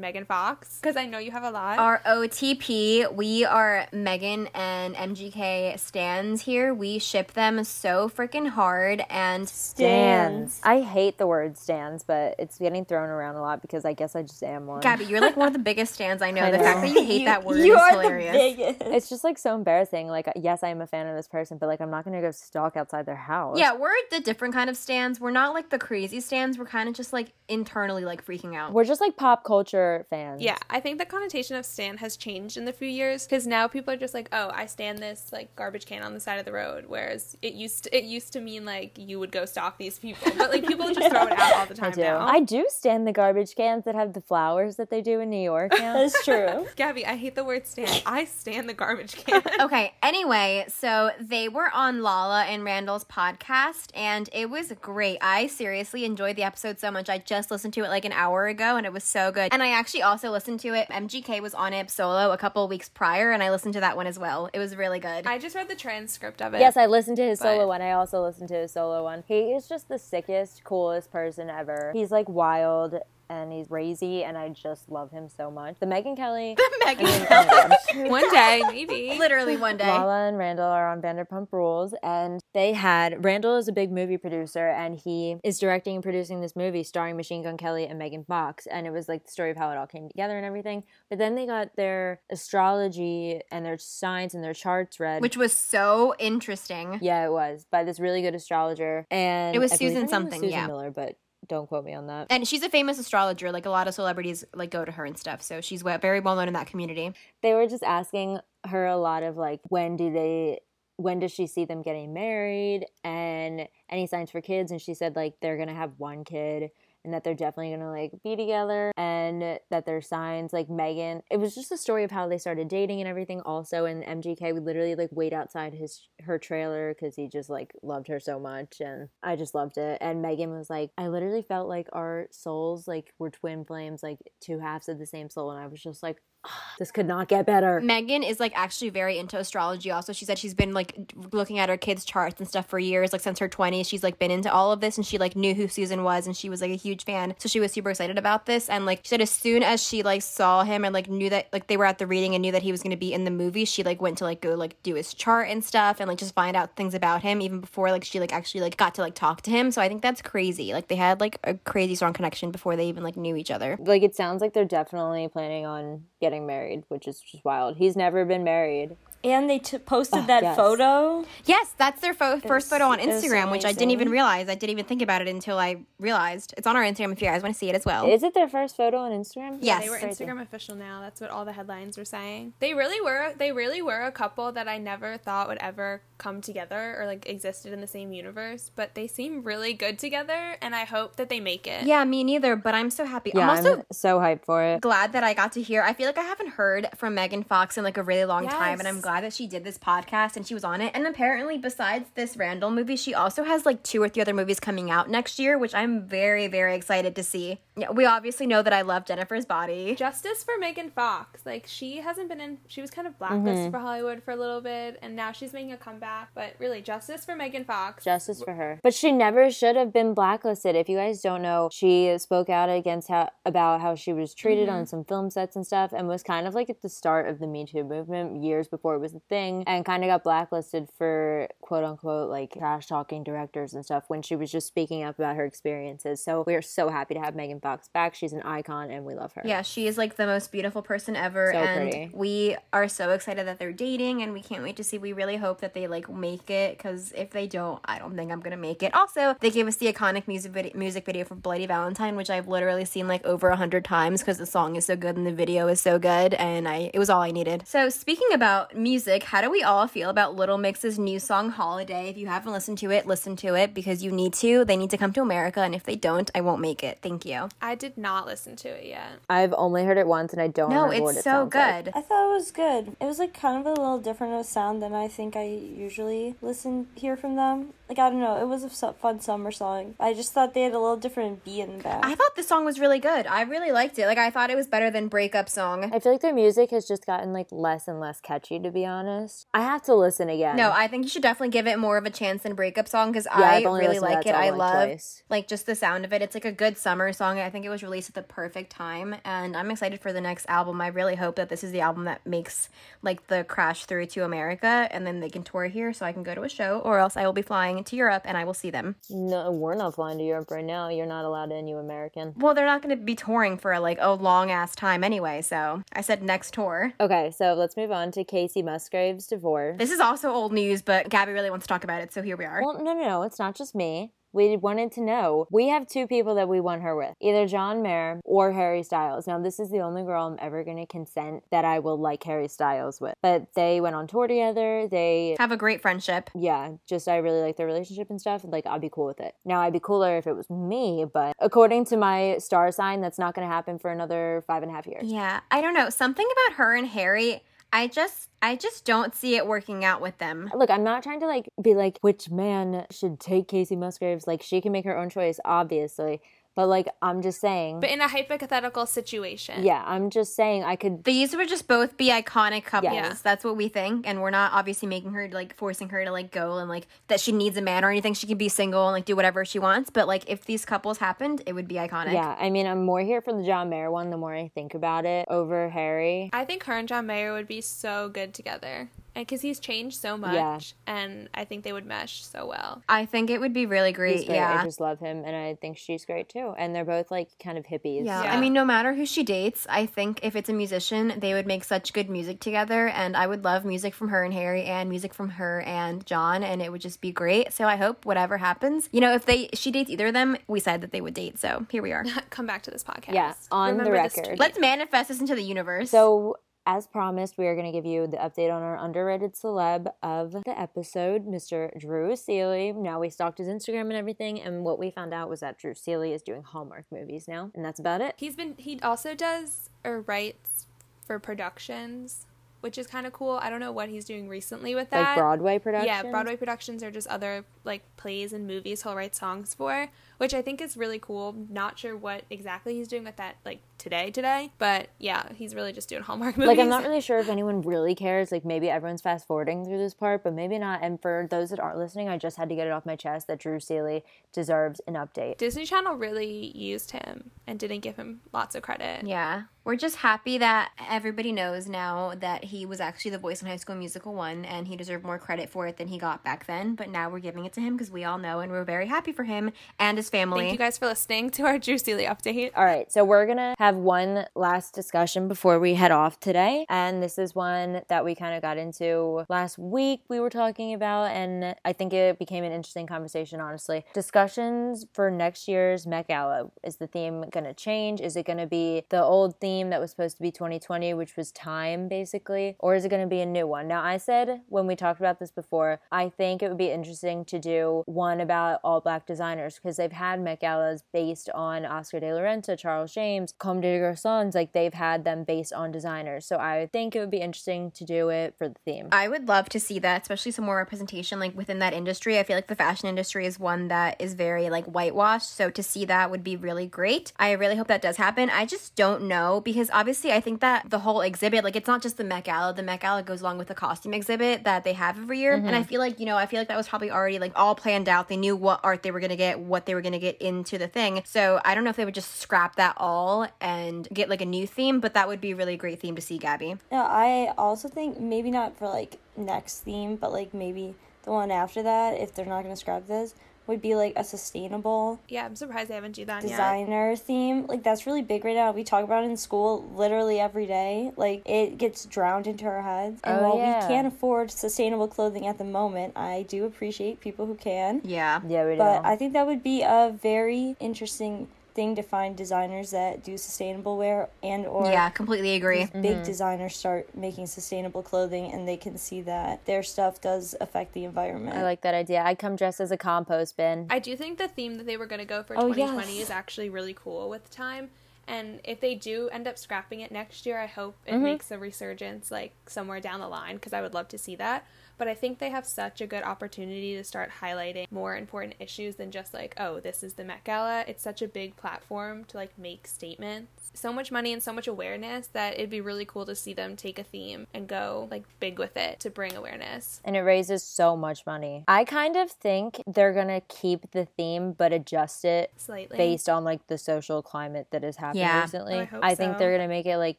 Megan Fox. Because I I know you have a lot. Our OTP, we are Megan and MGK stands here. We ship them so freaking hard and Stands. I hate the word stands, but it's getting thrown around a lot because I guess I just am one. Gabby, you're like one of the biggest stands I know. I the know. fact that you hate that word you is are hilarious. the biggest. It's just like so embarrassing. Like, yes, I am a fan of this person, but like, I'm not gonna go stalk outside their house. Yeah, we're the different kind of stands. We're not like the crazy stands. We're kind of just like internally like freaking out. we're just like pop culture fans. Yeah, I think the connotation of stan has changed in the few years because now people are just like, "Oh, I stand this like garbage can on the side of the road," whereas it used to, it used to mean like you would go stalk these people, but like people just throw it out all the I time do. now. I do stand the garbage cans that have the flowers that they do in New York now. That's true. Gabby, I hate the word stand. I stand the garbage can. Okay, anyway, so they were on Lala and Randall's podcast, and it was great. I seriously enjoyed the episode so much. I just listened to it like an hour ago, and it was so good. And I actually also listened to it. MGK was on it solo a couple weeks prior, and I listened to that one as well. It was really good. I just read the transcript of it. Yes, I listened to his But- solo one. I also listened to his solo one. He is just the sickest, coolest person ever. He's like wild and he's crazy, and I just love him so much. The Megan Kelly. The Megan, my gosh. one day maybe. literally one day. Lala and Randall are on Vanderpump Rules, and they had Randall is a big movie producer, and he is directing and producing this movie starring Machine Gun Kelly and Megan Fox, and it was like the story of how it all came together and everything. But then they got their astrology and their signs and their charts read, Which was so interesting. yeah, it was by this really good astrologer, and It was I Susan her name was something, Susan yeah. Miller, but don't quote me on that. And she's a famous astrologer. Like a lot of celebrities like go to her and stuff. So she's very well known in that community. they were just asking her a lot of like when do they when does she see them getting married and any signs for kids and she said like they're gonna have one kid and that they're definitely gonna like be together and that their signs like megan it was just a story of how they started dating and everything. Also and mgk would literally like wait outside his her trailer because he just like loved her so much and i just loved it. And megan was like i literally felt like our souls like were twin flames like two halves of the same soul. And i was just like "Ah, this could not get better Megan is like actually very into astrology. Also, she said she's been like looking at her kids' charts and stuff for years, like since her twenties. She's like been into all of this, and she like knew who Susan was, and she was like a huge fan. So she was super excited about this. And like she said, as soon as she like saw him and like knew that like they were at the reading and knew that he was going to be in the movie, she like went to like go like do his chart and stuff, and like just find out things about him even before like she like actually like got to like talk to him. So I think that's crazy. Like they had like a crazy strong connection before they even like knew each other. like it sounds like they're definitely planning on getting married which is just wild he's never been married And they t- posted Oh, that yes. photo. Yes, that's their fo- first photo on Instagram, which I didn't even realize. I didn't even think about it until I realized. It's on our Instagram if you guys want to see it as well. is it their first photo on instagram Yes. They were Crazy. Instagram official now. That's what all the headlines were saying. They really were. They really were a couple that I never thought would ever come together or like existed in the same universe. But they seem really good together, and I hope that they make it. yeah, me neither, but I'm so happy. yeah I'm also i'm so hyped for it glad that I got to hear. I feel like I haven't heard from Megan Fox in like a really long time, and I'm glad that she did this podcast and she was on it. And apparently, besides this Randall movie, she also has like two or three other movies coming out next year, which I'm very, very excited to see. Yeah, we obviously know that I love Jennifer's Body. Justice for Megan Fox. Like she hasn't been in. She was kind of blacklisted mm-hmm. for Hollywood for a little bit, and now she's making a comeback. But really, justice for Megan Fox. justice for her but she never should have been blacklisted if you guys don't know she spoke out against how about how she was treated on mm-hmm. some film sets and stuff and was kind of like at the start of the me too movement years before it was a thing and kind of got blacklisted for quote unquote like trash talking directors and stuff when she was just speaking up about her experiences so we are so happy to have megan fox back she's an icon and we love her Yeah, she is like the most beautiful person ever, So and pretty. we are so excited that they're dating, and we can't wait to see. We really hope that they like make it, because if they don't, I don't think I'm gonna make it. Also, they gave us the iconic music video, music video for Bloody Valentine, which I've literally seen like over a hundred times because the song is so good and the video is so good, and I it was all I needed. So speaking about music, how do we all feel about Little Mix's new song "Holiday"? If you haven't listened to it, listen to it because you need to. They need to come to America, and if they don't, I won't make it. Thank you. I did not listen to it yet. i've only heard it once and i don't No, remember what it's it so sounds like. good. I thought it was good. It was like kind of a little different of a sound than I think I usually listen hear from them. Like I don't know, it was a fun summer song. I just thought they had a little different beat in the back. I thought the song was really good. I really liked it. Like I thought it was better than Breakup Song. I feel like their music has just gotten like less and less catchy to be honest. I have to listen again. No, I think you should definitely give it more of a chance than Breakup Song because Yeah, I really like it. I love twice. like just the sound of it. It's like a good summer song. I think it was released at the perfect time, and I'm excited for the next album. I really hope that this is the album that makes like the crash through to America, and then they can tour here, so I can go to a show, or else I will be flying to Europe and I will see them. No, we're not flying to Europe right now. You're not allowed in, you American. Well, they're not going to be touring for a like a long ass time anyway, so I said next tour. Okay, so let's move on to Kacey Musgraves' divorce. This is also old news, but Gabby really wants to talk about it, so here we are. Well, no, no, no. It's not just me. We wanted to know. We have two people that we want her with either John Mayer or Harry Styles. Now, this is the only girl I'm ever going to consent that I will like Harry Styles with. But they went on tour together. They, Have a great friendship. yeah, just I really like their relationship and stuff. Like, I'd be cool with it. Now, I'd be cooler if it was me, but according to my star sign, that's not going to happen for another five and a half years. Yeah, I don't know. Something about her and Harry, I just I just don't see it working out with them. Look, I'm not trying to like be like which man should take Kacey Musgraves. Like she can make her own choice, obviously. But like I'm just saying But in a hypothetical situation. Yeah, I'm just saying I could These would just both be iconic couples. Yeah. That's what we think, and we're not obviously making her like forcing her to like go and like that she needs a man or anything. She can be single and like do whatever she wants. But like if these couples happened, it would be iconic. Yeah, I mean I'm more here for the John Mayer one the more I think about it over Harry. I think her and John Mayer would be so good together. And because he's changed so much. Yeah. And I think they would mesh so well. I think it would be really great. He's great. Yeah. I just love him and I think she's great too. And they're both like kind of hippies. Yeah. Yeah. I mean, no matter who she dates, I think if it's a musician, they would make such good music together. And I would love music from her and Harry and music from her and John, and it would just be great. So I hope whatever happens, you know, if they she dates either of them, we said that they would date. So here we are. Come back to this podcast. Yeah, on the Remember this record. Let's manifest this into the universe. So as promised, we are going to give you the update on our underrated celeb of the episode, Mr. Drew Seeley. Now, we stalked his Instagram and everything, and what we found out was that Drew Seeley is doing Hallmark movies now, and that's about it. He's been he also does or writes for productions, which is kind of cool. I don't know what he's doing recently with that. Like Broadway production. Yeah, Broadway productions are just other like plays and movies he'll write songs for, which I think is really cool. Not sure what exactly he's doing with that like today today, but yeah, he's really just doing Hallmark movies. Like, I'm not really sure if anyone really cares. Like, maybe everyone's fast forwarding through this part, but maybe not. And for those that aren't listening, I just had to get it off my chest that Drew Seeley deserves an update. Disney Channel really used him and didn't give him lots of credit. Yeah. We're just happy that everybody knows now that he was actually the voice in High School Musical 1 and he deserved more credit for it than he got back then. But now we're giving it to him because we all know and we're very happy for him and his family. Thank you guys for listening to our Seeley update. All right, so we're gonna have one last discussion before we head off today, and this is one that we kind of got into last week. We were talking about, and I think it became an interesting conversation. Honestly, discussions for next year's Met Gala is the theme gonna change? Is it gonna be the old theme that was supposed to be 2020, which was time, basically, or is it gonna be a new one? Now, I said when we talked about this before, I think it would be interesting to do one about all black designers because they've had Met Galas based on Oscar de la Renta, Charles James, Comme des Garçons, like they've had them based on designers. So I think it would be interesting to do it for the theme. I would love to see that, especially some more representation like within that industry. I feel like the fashion industry is one that is very like whitewashed, so to see that would be really great. I really hope that does happen. I just don't know because obviously I think that the whole exhibit, like it's not just the Met Gala. The Met Gala goes along with the costume exhibit that they have every year, and mm-hmm. I feel like you know I feel like that was probably already like all planned out. They knew what art they were gonna get, what they were gonna get into the thing. So I don't know if they would just scrap that all and get like a new theme, but that would be a really great theme to see, Gabby. No, I also think maybe not for like next theme, but like maybe the one after that, if they're not gonna scrap this, would be like a sustainable Yeah, I'm surprised they haven't done that yet. designer theme. Like that's really big right now. We talk about it in school literally every day. Like it gets drowned into our heads. And Oh, while yeah. we can't afford sustainable clothing at the moment, I do appreciate people who can. Yeah. Yeah, we do. But I think that would be a very interesting thing to find designers that do sustainable wear and or Yeah, completely agree. these big designers start making sustainable clothing and they can see that their stuff does affect the environment. I like that idea. I'd come dressed as a compost bin. I do think the theme that they were going to go for Oh, 2020 yes. is actually really cool with time. And if they do end up scrapping it next year, I hope it Mhm. makes a resurgence like somewhere down the line because I would love to see that. But I think they have such a good opportunity to start highlighting more important issues than just like, oh, this is the Met Gala. It's such a big platform to like make statements. So much money and so much awareness that it'd be really cool to see them take a theme and go like big with it to bring awareness. and it raises so much money. I kind of think they're gonna keep the theme but adjust it Slightly. based on like the social climate that has happened Yeah. recently. Oh, I hope think so. they're gonna make it like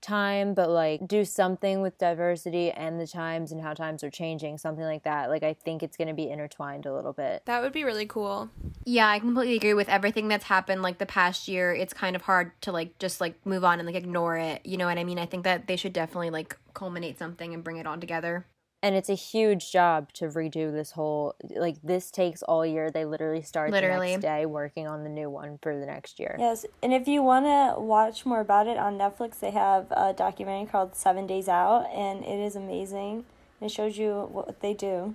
time, but like do something with diversity and the times and how times are changing, something like that. Like I think it's gonna be intertwined a little bit. That would be really cool. Yeah, I completely agree with everything that's happened like the past year. It's kind of hard to like just like move on and like ignore it. You know what I mean? I think that they should definitely like culminate something and bring it on together. And it's a huge job to redo this whole like this takes all year. They literally start Literally. the next day working on the new one for the next year. Yes, and if you want to watch more about it on Netflix, they have a documentary called Seven Days Out, and it is amazing. It shows you what they do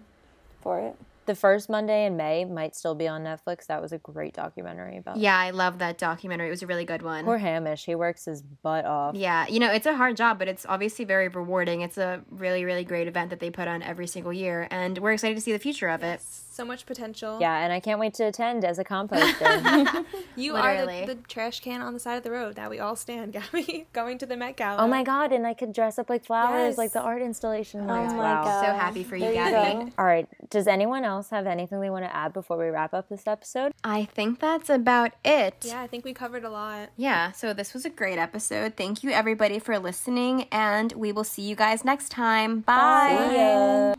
for it. The first Monday in May might still be on Netflix. That was a great documentary about Yeah, I love that documentary. It was a really good one. Poor Hamish, he works his butt off. Yeah, you know, it's a hard job, but it's obviously very rewarding. It's a really, really great event that they put on every single year, and we're excited to see the future of it. So much potential. Yeah, and I can't wait to attend as a composter. You Literally. are the, the trash can on the side of the road that we all stand, Gabby, going to the Met Gala. oh my god, and I could dress up like flowers, Yes. like the art installation. Oh my wow. god! So happy for you, There Gabby. go. All right, does anyone else have anything they want to add before we wrap up this episode? I think that's about it. Yeah, I think we covered a lot. Yeah, so this was a great episode. Thank you, everybody, for listening, and we will see you guys next time. Bye. See ya.